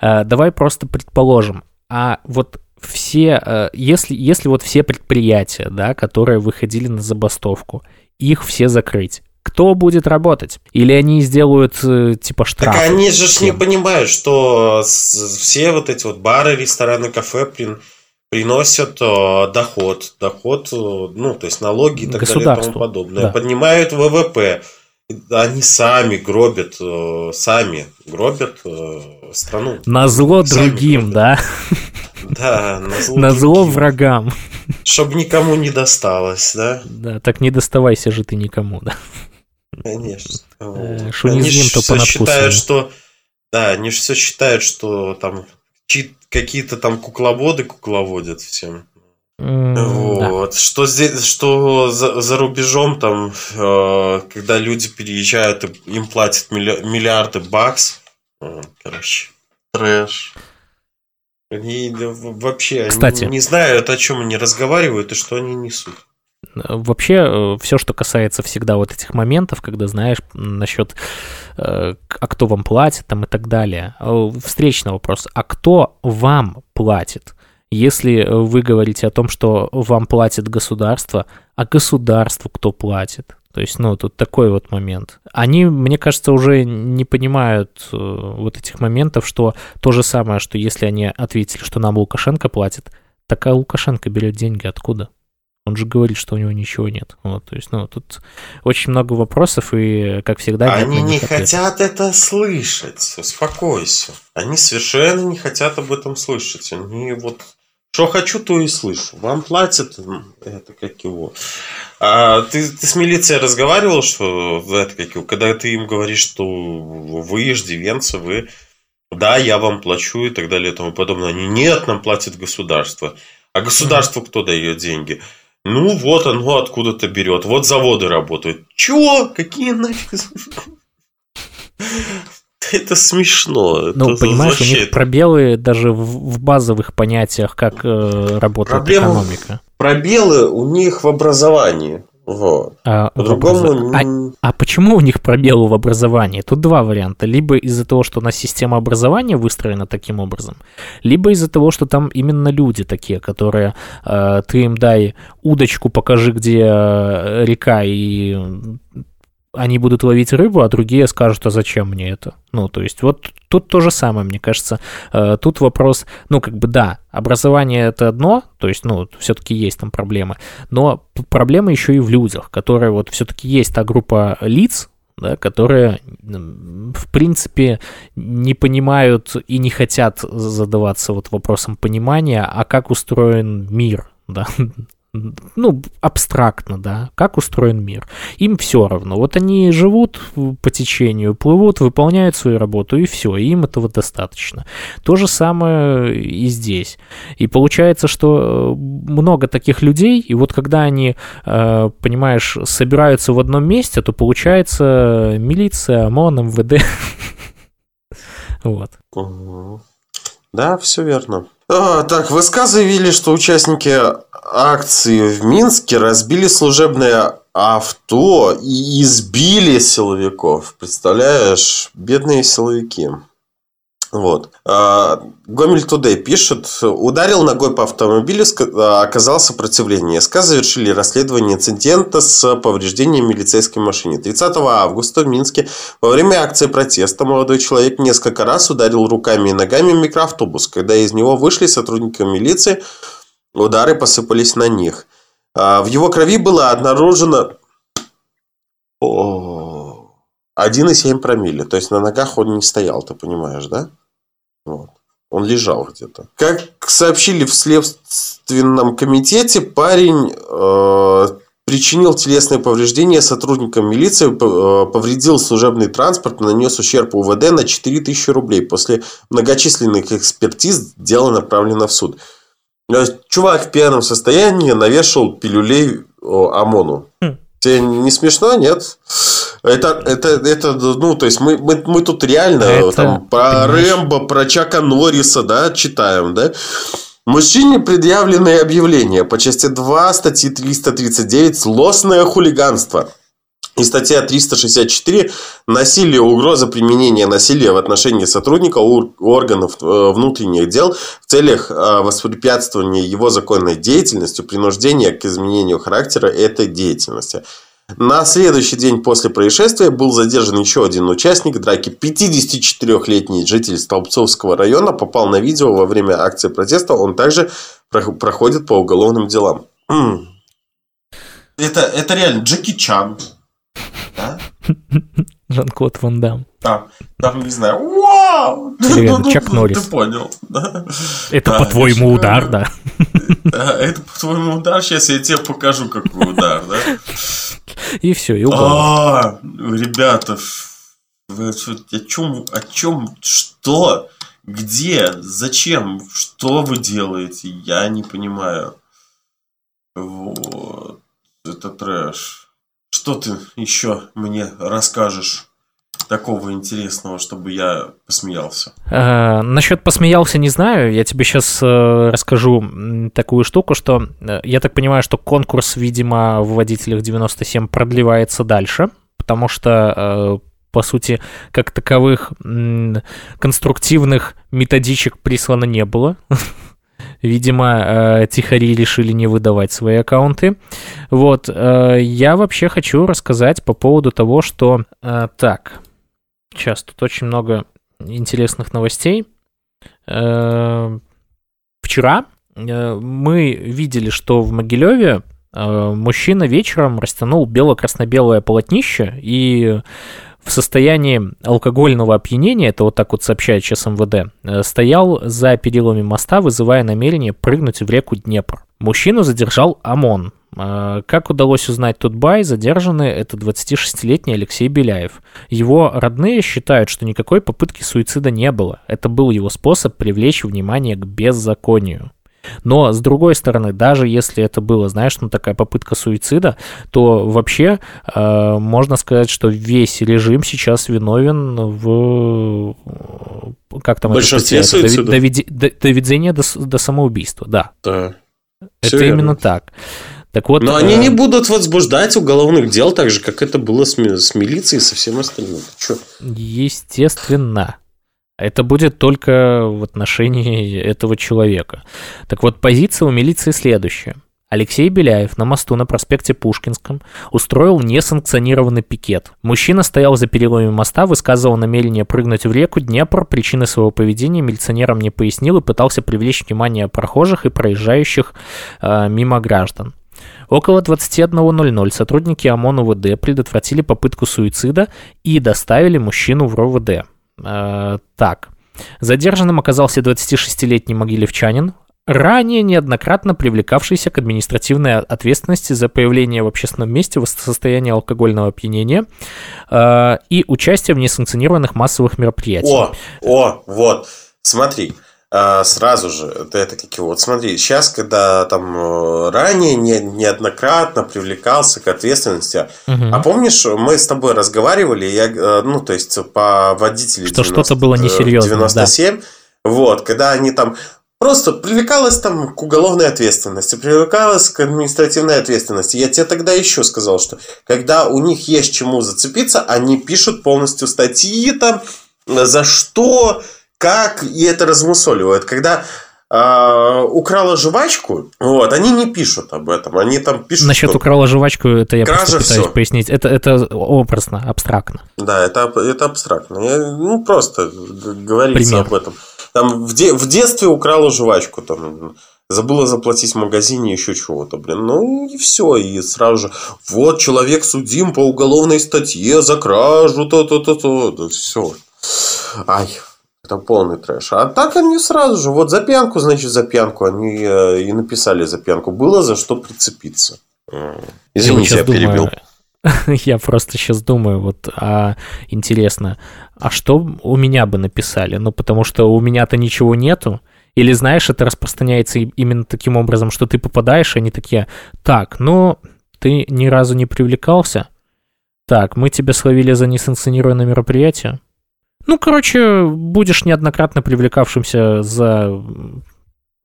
э, давай просто предположим, а вот все, э, если, если вот все предприятия, да, которые выходили на забастовку, их все закрыть, кто будет работать? Или они сделают э, типа штраф? Так они же всем? не понимают, что все вот эти вот бары, рестораны, кафе, блин, приносят э, доход, доход, э, ну, то есть налоги и так далее и тому подобное. Да. Поднимают ВВП. Они сами гробят, э, сами гробят страну. На зло сами другим, гробят. да? Да, на зло, на зло врагам. Чтобы никому не досталось, да? Да, так не доставайся же ты никому, да? Конечно. Что не то все считают, что... Да, они же все считают, что там какие-то там кукловоды кукловодят всем. Mm, вот. Да. Что здесь, что за, за рубежом там, э, когда люди переезжают, им платят миллиарды бакс. Короче, трэш. Они вообще Кстати, они не знают, о чем они разговаривают и что они несут. Вообще э, все, что касается всегда вот этих моментов, когда знаешь насчет, а кто вам платит там и так далее. Встречный вопрос, а кто вам платит? Если вы говорите о том, что вам платит государство, а государству кто платит? То есть, ну, тут такой вот момент. Они, мне кажется, уже не понимают э, вот этих моментов, что то же самое, что если они ответили, что нам Лукашенко платит, так а Лукашенко берет деньги откуда? Он же говорит, что у него ничего нет. Вот, то есть, ну, тут очень много вопросов, и, как всегда, Они не ответов. хотят это слышать. Успокойся. Они совершенно не хотят об этом слышать. Они вот что хочу, то и слышу. Вам платят, это как его. А ты, ты с милицией разговаривал, что это как его, когда ты им говоришь, что вы иждивенцы, вы да, я вам плачу и так далее и тому подобное. Они, нет, нам платит государство. А государство кто дает деньги? Ну, вот оно откуда-то берет. Вот заводы работают. Чего? Какие нафиг? Это смешно. Ну, это понимаешь, вообще... у них пробелы даже в, в базовых понятиях, как э, работает Проблема... экономика. Пробелы у них в образовании. Вот. А, По-другому... А, а почему у них пробелы в образовании? Тут два варианта. Либо из-за того, что у нас система образования выстроена таким образом, либо из-за того, что там именно люди такие, которые э, ты им дай удочку, покажи, где э, река, и они будут ловить рыбу, а другие скажут, а зачем мне это? Ну, то есть вот тут то же самое, мне кажется. Э, тут вопрос, ну, как бы да, образование это одно, то есть, ну, все-таки есть там проблемы, но проблема еще и в людях, которые вот все-таки есть та группа лиц, да, которые, в принципе, не понимают и не хотят задаваться вот вопросом понимания, а как устроен мир, да, ну, абстрактно, да, как устроен мир. Им все равно. Вот они живут по течению, плывут, выполняют свою работу, и все, им этого достаточно. То же самое и здесь. И получается, что э, много таких людей, и вот когда они, э, понимаешь, собираются в одном месте, то получается милиция, ОМОН, МВД. Вот. Да, все верно. А, так, ВСК заявили, что участники акции в Минске разбили служебное авто и избили силовиков. Представляешь, бедные силовики. Вот. А, Гомель Тудей пишет, ударил ногой по автомобилю, а, оказал сопротивление. СК завершили расследование инцидента с повреждением милицейской машины. 30 августа в Минске во время акции протеста молодой человек несколько раз ударил руками и ногами микроавтобус. Когда из него вышли сотрудники милиции, Удары посыпались на них. А в его крови было обнаружено 1,7 промилле. То есть на ногах он не стоял, ты понимаешь, да? Вот. Он лежал где-то. Как сообщили в Следственном комитете, парень э, причинил телесные повреждения сотрудникам милиции, э, повредил служебный транспорт, нанес ущерб УВД на 4000 рублей. После многочисленных экспертиз дело направлено в суд. Чувак в пьяном состоянии навешал пилюлей ОМОНу. Хм. Тебе не смешно, нет? Это, это, это, ну, то есть мы, мы, мы тут реально это, там, про Рэмбо, про Чака Норриса, да, читаем, да? Мужчине предъявленные объявления по части 2 статьи 339 «Злостное хулиганство». И статья 364 «Насилие, угроза применения насилия в отношении сотрудника органов э, внутренних дел в целях э, воспрепятствования его законной деятельности, принуждения к изменению характера этой деятельности». На следующий день после происшествия был задержан еще один участник драки. 54-летний житель Столбцовского района попал на видео во время акции протеста. Он также проходит по уголовным делам. Это, это реально Джеки Чан. Жан-Клод Ван Дам. Там, там, не знаю, вау! Или ну, Чак ну, Норрис. Ты понял, да? Это, по-твоему, удар, да? Это, по-твоему, удар? Сейчас я тебе покажу, какой удар, да? И все, и угол. А, ребята, вы о чем, о чем, что, где, зачем, что вы делаете? Я не понимаю. Вот. Это трэш. Что ты еще мне расскажешь такого интересного, чтобы я посмеялся? Э, насчет посмеялся не знаю. Я тебе сейчас э, расскажу такую штуку, что э, я так понимаю, что конкурс, видимо, в водителях 97 продлевается дальше, потому что э, по сути, как таковых конструктивных методичек прислано не было. Видимо, э, тихари решили не выдавать свои аккаунты. Вот, э, я вообще хочу рассказать по поводу того, что... Э, так, сейчас тут очень много интересных новостей. Вчера мы видели, что в Могилеве мужчина вечером растянул бело-красно-белое полотнище и в состоянии алкогольного опьянения, это вот так вот сообщает сейчас МВД, э, стоял за перилами моста, вызывая намерение прыгнуть в реку Днепр. Мужчину задержал ОМОН. Э, как удалось узнать Тутбай, задержанный это 26-летний Алексей Беляев. Его родные считают, что никакой попытки суицида не было. Это был его способ привлечь внимание к беззаконию. Но, с другой стороны, даже если это было, знаешь, ну, такая попытка суицида, то вообще э, можно сказать, что весь режим сейчас виновен в... Как там Большинстве это суицидов. Доведение до, до самоубийства, да. Да. Это Все именно так. Так вот, Но э... они не будут возбуждать уголовных дел так же, как это было с, с милицией и со всем остальным. Ты Естественно. Это будет только в отношении этого человека. Так вот, позиция у милиции следующая. Алексей Беляев на мосту на проспекте Пушкинском устроил несанкционированный пикет. Мужчина стоял за перилами моста, высказывал намерение прыгнуть в реку Днепр. Причины своего поведения милиционерам не пояснил и пытался привлечь внимание прохожих и проезжающих э, мимо граждан. Около 21.00 сотрудники ОМОН УВД предотвратили попытку суицида и доставили мужчину в РОВД. Э, так. Задержанным оказался 26-летний могилевчанин, ранее неоднократно привлекавшийся к административной ответственности за появление в общественном месте в состоянии алкогольного опьянения э, и участие в несанкционированных массовых мероприятиях. О, о, вот, смотри, сразу же, это, его, вот смотри, сейчас, когда там э, ранее не, неоднократно привлекался к ответственности, угу. а помнишь, мы с тобой разговаривали, я, э, ну, то есть по водителю Что что-то было несерьезно, 97, да. вот, когда они там Просто привлекалось там к уголовной ответственности, привлекалось к административной ответственности. Я тебе тогда еще сказал, что когда у них есть чему зацепиться, они пишут полностью статьи там, за что, как и это размусоливают. Когда э, украла жвачку, вот, они не пишут об этом, они там пишут... Насчет что... украла жвачку, это я Кража просто пытаюсь все. пояснить. Это, это образно, абстрактно. Да, это, это абстрактно. Я, ну, просто говорится Пример. об этом. Там в, де, в детстве украла жвачку, там, забыла заплатить в магазине еще чего-то, блин. Ну и все, и сразу же, вот человек судим по уголовной статье за кражу, то-то-то-то, да, все. Ай, это полный трэш. А так они сразу же, вот за пьянку, значит, за пьянку. Они э, и написали за пьянку. Было за что прицепиться. Извините, я, я перебил. Я просто сейчас думаю, вот, а интересно, а что у меня бы написали? Ну, потому что у меня-то ничего нету. Или, знаешь, это распространяется именно таким образом, что ты попадаешь, и они такие, так, ну, ты ни разу не привлекался? Так, мы тебя словили за несанкционированное мероприятие? Ну, короче, будешь неоднократно привлекавшимся за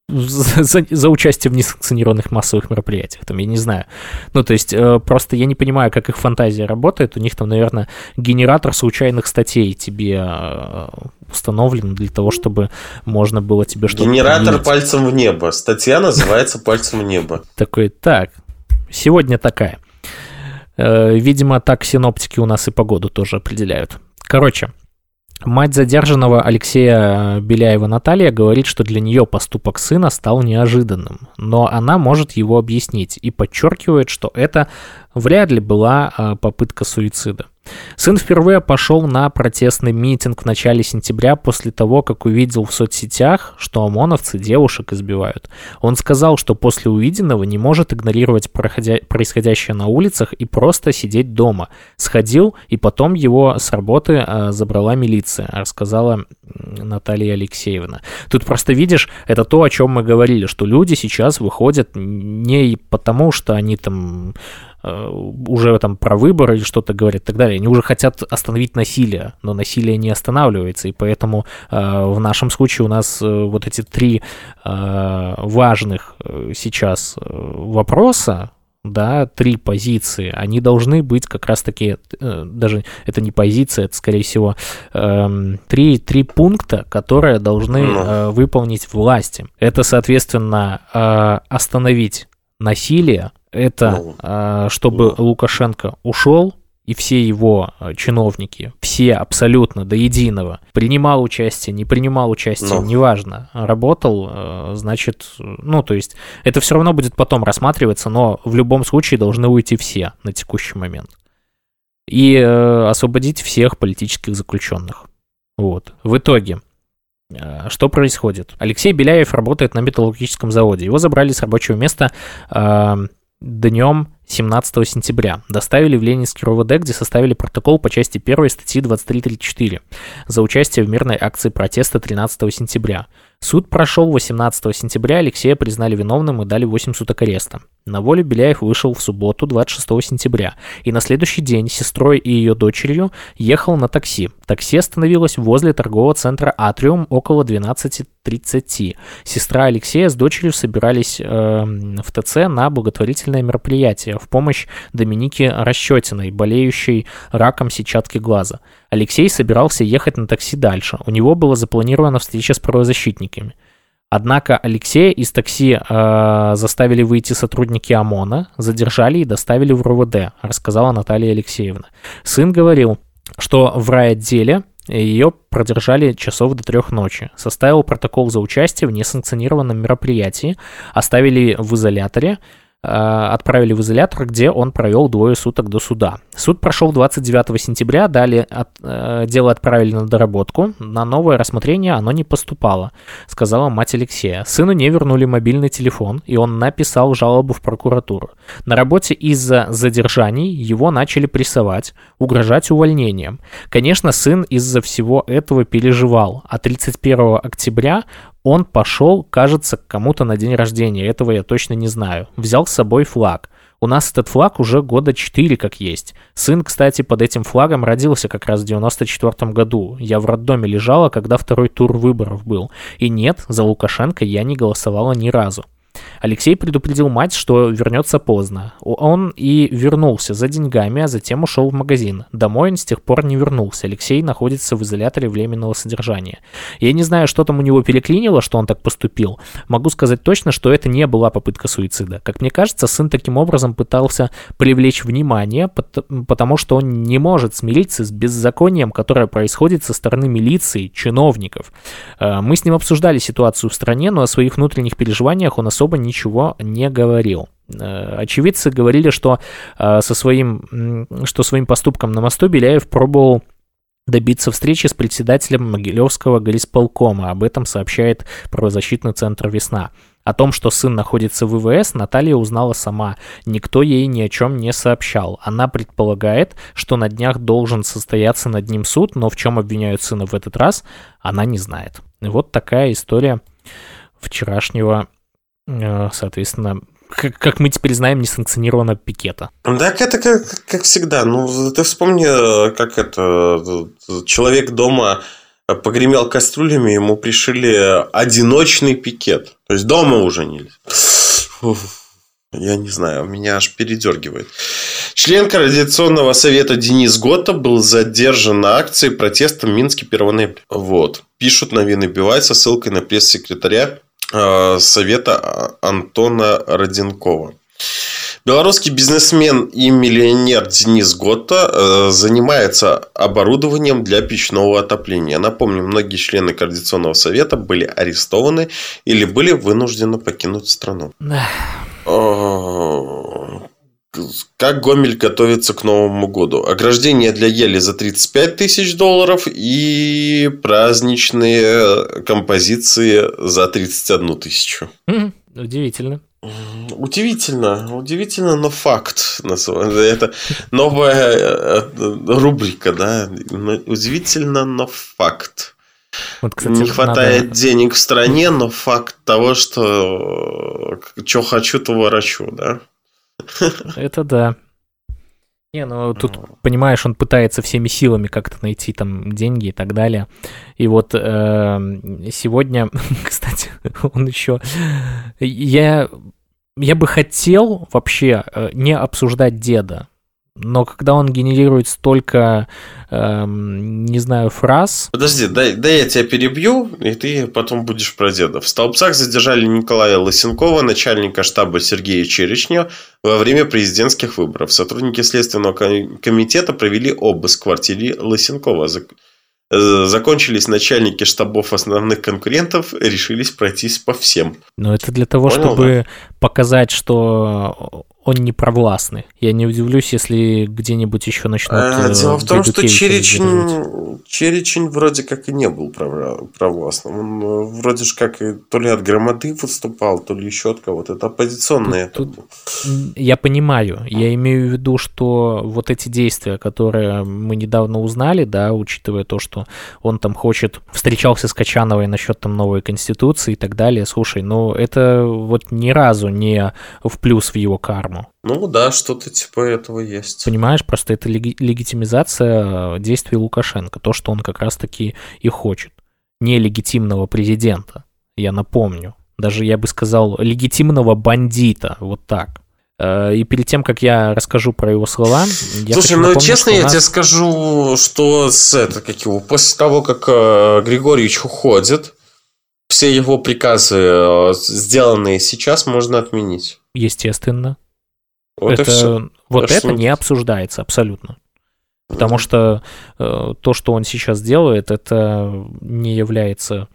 за, за участие в несанкционированных массовых мероприятиях, там, я не знаю. Ну, то есть, э, просто я не понимаю, как их фантазия работает. У них там, наверное, генератор случайных статей тебе э, установлен для того, чтобы можно было тебе что-то... Генератор поменять. пальцем в небо. Статья называется «Пальцем в небо». Такой, так, сегодня такая. Э, видимо, так синоптики у нас и погоду тоже определяют. Короче, Мать задержанного Алексея Беляева Наталья говорит, что для нее поступок сына стал неожиданным, но она может его объяснить и подчеркивает, что это вряд ли была а, попытка суицида. Сын впервые пошел на протестный митинг в начале сентября после того, как увидел в соцсетях, что ОМОНовцы девушек избивают. Он сказал, что после увиденного не может игнорировать проходя... происходящее на улицах и просто сидеть дома. Сходил, и потом его с работы э, забрала милиция, рассказала Наталья Алексеевна. Тут просто видишь, это то, о чем мы говорили, что люди сейчас выходят не потому, что они там уже там про выборы или что-то говорят и так далее. Они уже хотят остановить насилие, но насилие не останавливается, и поэтому э, в нашем случае у нас э, вот эти три э, важных э, сейчас э, вопроса, да, три позиции, они должны быть как раз-таки, э, даже это не позиция, это, скорее всего, э, три, три пункта, которые должны ну. э, выполнить власти. Это, соответственно, э, остановить насилие, это э, чтобы. Лукашенко ушел, и все его э, чиновники, все абсолютно до единого, принимал участие, не принимал участие, Но. Ну. неважно, работал, э, значит, ну, то есть это все равно будет потом рассматриваться, но в любом случае должны уйти все на текущий момент. И э, освободить всех политических заключенных. Вот. В итоге, что происходит? Алексей Беляев работает на металлургическом заводе. Его забрали с рабочего места э, днем 17 сентября. Доставили в Ленинский РОВД, где составили протокол по части 1 статьи 2334 за участие в мирной акции протеста 13 сентября. Суд прошел 18 сентября, Алексея признали виновным и дали 8 суток ареста. На волю Беляев вышел в субботу 26 сентября, и на следующий день сестрой и ее дочерью ехал на такси. Такси остановилось возле торгового центра «Атриум» около 12.30. Сестра Алексея с дочерью собирались э, в ТЦ на благотворительное мероприятие в помощь Доминике Расчетиной, болеющей раком сетчатки глаза. Алексей собирался ехать на такси дальше. У него была запланирована встреча с правозащитниками. Однако Алексея из такси э, заставили выйти сотрудники ОМОНа, задержали и доставили в РУВД, рассказала Наталья Алексеевна. Сын говорил, что в райотделе ее продержали часов до трех ночи. Составил протокол за участие в несанкционированном мероприятии, оставили в изоляторе, отправили в изолятор, где он провел двое суток до суда. Суд прошел 29 сентября, далее от, э, дело отправили на доработку. На новое рассмотрение оно не поступало, сказала мать Алексея. Сыну не вернули мобильный телефон, и он написал жалобу в прокуратуру. На работе из-за задержаний его начали прессовать, угрожать увольнением. Конечно, сын из-за всего этого переживал, а 31 октября он пошел, кажется, к кому-то на день рождения, этого я точно не знаю. Взял с собой флаг. У нас этот флаг уже года 4 как есть. Сын, кстати, под этим флагом родился как раз в 94 году. Я в роддоме лежала, когда второй тур выборов был. И нет, за Лукашенко я не голосовала ни разу. Алексей предупредил мать, что вернется поздно. Он и вернулся за деньгами, а затем ушел в магазин. Домой он с тех пор не вернулся. Алексей находится в изоляторе временного содержания. Я не знаю, что там у него переклинило, что он так поступил. Могу сказать точно, что это не была попытка суицида. Как мне кажется, сын таким образом пытался привлечь внимание, потому что он не может смириться с беззаконием, которое происходит со стороны милиции, чиновников. Э, мы с ним обсуждали ситуацию в стране, но о своих внутренних переживаниях он особо ничего не говорил. Э, очевидцы говорили, что э, со своим, что своим поступком на мосту Беляев пробовал добиться встречи с председателем Могилевского горисполкома. Об этом сообщает правозащитный центр «Весна». О том, что сын находится в ВВС, Наталья узнала сама. Никто ей ни о чем не сообщал. Она предполагает, что на днях должен состояться над ним суд, но в чем обвиняют сына в этот раз, она не знает. Вот такая история вчерашнего соответственно, как, как мы теперь знаем, несанкционированного пикета. Так это как, как всегда. Ну, ты вспомни, как это человек дома погремел кастрюлями, ему пришили одиночный пикет. То есть дома уже нельзя. Я не знаю, меня аж передергивает. Член Координационного совета Денис Гота был задержан на акции протеста в Минске 1 ноября. Вот. Пишут новины Бивай со ссылкой на пресс-секретаря Э, совета Антона Роденкова. Белорусский бизнесмен и миллионер Денис Готта э, занимается оборудованием для печного отопления. Напомню, многие члены Координационного совета были арестованы или были вынуждены покинуть страну. Как Гомель готовится к Новому году? Ограждение для ели за 35 тысяч долларов и праздничные композиции за 31 тысячу. Удивительно. Удивительно, удивительно, но факт. Это новая э, рубрика, да. Удивительно, но факт. Вот, кстати, не хватает надо... денег в стране, но факт того, что что хочу, то ворочу, да. Это да. Не, ну тут, понимаешь, он пытается всеми силами как-то найти там деньги и так далее. И вот э, сегодня, кстати, он еще... Я, я бы хотел вообще э, не обсуждать деда, но когда он генерирует столько, эм, не знаю, фраз... Подожди, дай, дай я тебя перебью, и ты потом будешь про деда. В Столбцах задержали Николая Лысенкова, начальника штаба Сергея Черечня, во время президентских выборов. Сотрудники Следственного комитета провели обыск в квартире Лысенкова. Э, закончились начальники штабов основных конкурентов, решились пройтись по всем. Но это для того, Понял, чтобы да? Показать, что он не провластный. Я не удивлюсь, если где-нибудь еще начнут... А, дело в том, что Черечень, Черечень вроде как и не был провластным. Он э, вроде же как и то ли от громады выступал, то ли еще от кого-то. Это оппозиционные. Тут, тут, я понимаю. Я имею в виду, что вот эти действия, которые мы недавно узнали, да, учитывая то, что он там хочет, встречался с Качановой насчет там новой конституции и так далее, слушай, ну это вот ни разу не в плюс в его карму. Ну да, что-то типа этого есть. Понимаешь, просто это леги- легитимизация действий Лукашенко, то, что он как раз-таки и хочет. Нелегитимного президента, я напомню. Даже, я бы сказал, легитимного бандита, вот так. Э, и перед тем, как я расскажу про его слова, я Слушай, ну честно, я нас... тебе скажу, что с это, как его, после того, как э, Григорьевич уходит, все его приказы, э, сделанные сейчас, можно отменить. Естественно. Вот это, Вот это не обсуждается абсолютно. Потому что э, то, что он сейчас делает, это не является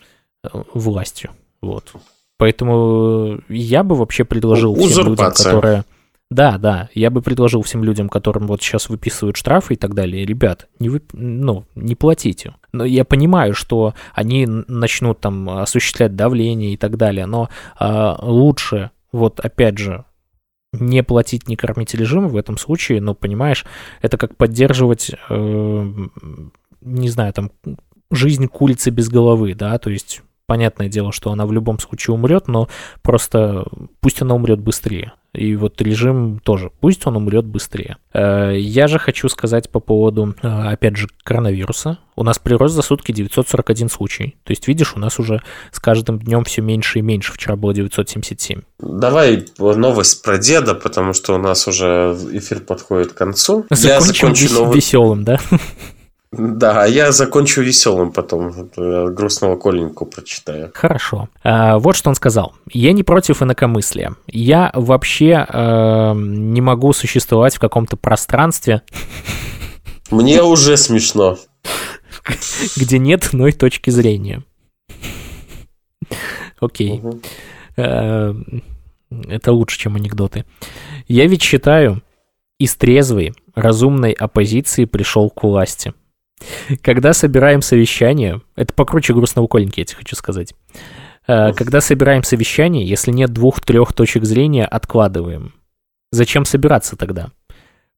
э, властью. Вот. Поэтому я бы вообще предложил всем людям, которые... Да, да, я бы предложил всем людям, которым вот сейчас выписывают штрафы и так далее, ребят, не, вы, ну, не платите. Но я понимаю, что они начнут там осуществлять давление и так далее, но э, лучше, вот опять же, не платить, не кормить режим в этом случае, но, понимаешь, это как поддерживать, э, не знаю, там, жизнь курицы без головы, да, то есть понятное дело, что она в любом случае умрет, но просто пусть она умрет быстрее. И вот режим тоже, пусть он умрет быстрее. Э, я же хочу сказать по поводу, э, опять же, коронавируса. У нас прирост за сутки 941 случай. То есть, видишь, у нас уже с каждым днем все меньше и меньше. Вчера было 977. Давай новость про деда, потому что у нас уже эфир подходит к концу. Закончим я закончу новость... веселым, да? Да, а я закончу веселым потом. Грустного Коленьку прочитаю. Хорошо. А, вот что он сказал. Я не против инакомыслия. Я вообще э, не могу существовать в каком-то пространстве. Мне уже смешно. Где нет иной точки зрения. Окей. Э, это лучше, чем анекдоты. Я ведь считаю, из трезвой, разумной оппозиции пришел к власти. Когда собираем совещание, это покруче грустного коленьки, я тебе хочу сказать. Э, когда собираем совещание, если нет двух-трех точек зрения, откладываем. Зачем собираться тогда?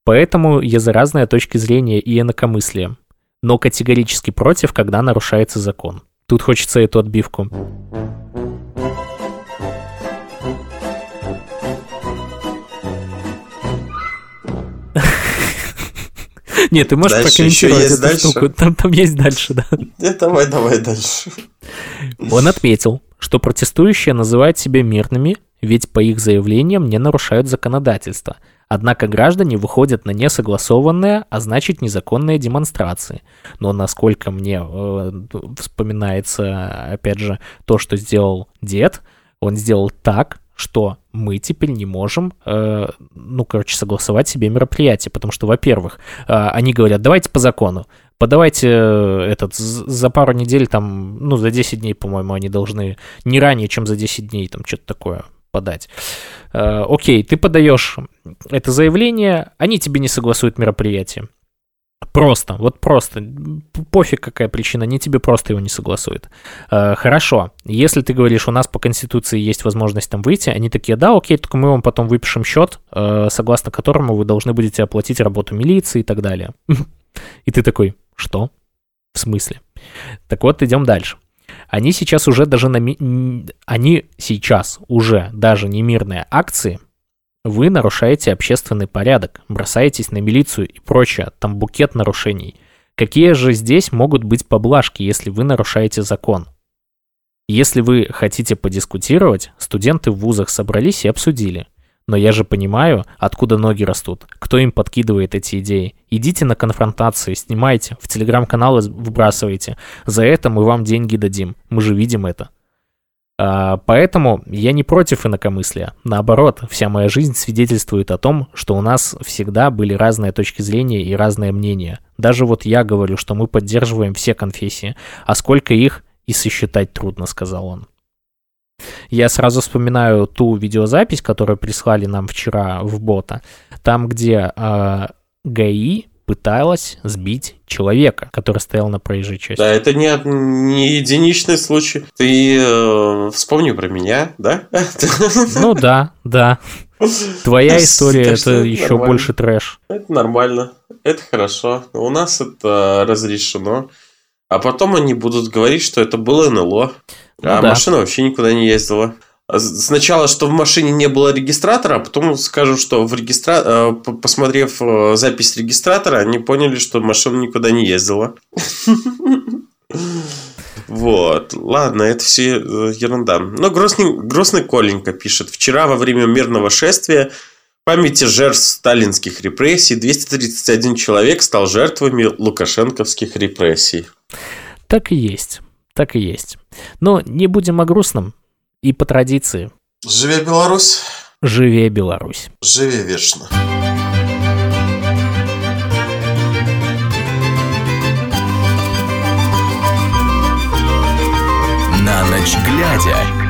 Поэтому я за разные точки зрения и инакомыслие, но категорически против, когда нарушается закон. Тут хочется эту отбивку. Нет, ты можешь дальше прокомментировать эту дальше? штуку. Там, там есть дальше, да. Нет, давай, давай дальше. Он отметил, что протестующие называют себя мирными, ведь по их заявлениям не нарушают законодательство. Однако граждане выходят на несогласованные, а значит незаконные демонстрации. Но насколько мне э, вспоминается, опять же, то, что сделал дед, он сделал так, что мы теперь не можем, э, ну, короче, согласовать себе мероприятие, потому что, во-первых, э, они говорят, давайте по закону, подавайте э, этот за пару недель, там, ну, за 10 дней, по-моему, они должны не ранее, чем за 10 дней, там, что-то такое подать. Э, окей, ты подаешь это заявление, они тебе не согласуют мероприятие. Просто, вот просто, пофиг какая причина, они тебе просто его не согласуют. Э, хорошо, если ты говоришь, у нас по Конституции есть возможность там выйти, они такие, да, окей, только мы вам потом выпишем счет, э, согласно которому вы должны будете оплатить работу милиции и так далее. И ты такой, что? В смысле? Так вот, идем дальше. Они сейчас уже даже на... Ми... Они сейчас уже даже не мирные акции Вы нарушаете общественный порядок, бросаетесь на милицию и прочее, там букет нарушений. Какие же здесь могут быть поблажки, если вы нарушаете закон? Если вы хотите подискутировать, студенты в вузах собрались и обсудили. Но я же понимаю, откуда ноги растут, кто им подкидывает эти идеи. Идите на конфронтации, снимайте, в телеграм-каналы выбрасывайте. За это мы вам деньги дадим. Мы же видим это. А, поэтому я не против инакомыслия. Наоборот, вся моя жизнь свидетельствует о том, что у нас всегда были разные точки зрения и разные мнения. Даже вот я говорю, что мы поддерживаем все конфессии. А сколько их и сосчитать трудно, сказал он. Я сразу вспоминаю ту видеозапись, которую прислали нам вчера в бота, там, где э, ГАИ пыталась сбить человека, который стоял на проезжей части. Да, это не, не единичный случай. Ты э, вспомни про меня, да? Ну да, да. Твоя история это еще больше трэш. Это нормально, это хорошо. У нас это разрешено. А потом они будут говорить, что это было НЛО. Ну, а да. машина вообще никуда не ездила. Сначала, что в машине не было регистратора, а потом скажу, что в регистра... Э, посмотрев э, запись регистратора, они поняли, что машина никуда не ездила. Вот, ладно, это все э, ерунда. Но Грозный, Грозный Коленька пишет. Вчера во время мирного шествия памяти жертв сталинских репрессий 231 человек стал жертвами лукашенковских репрессий. Так и есть так и есть. Но не будем о грустном. И по традиции. Живе Беларусь! Живе Беларусь! Живе вечно! На ночь глядя.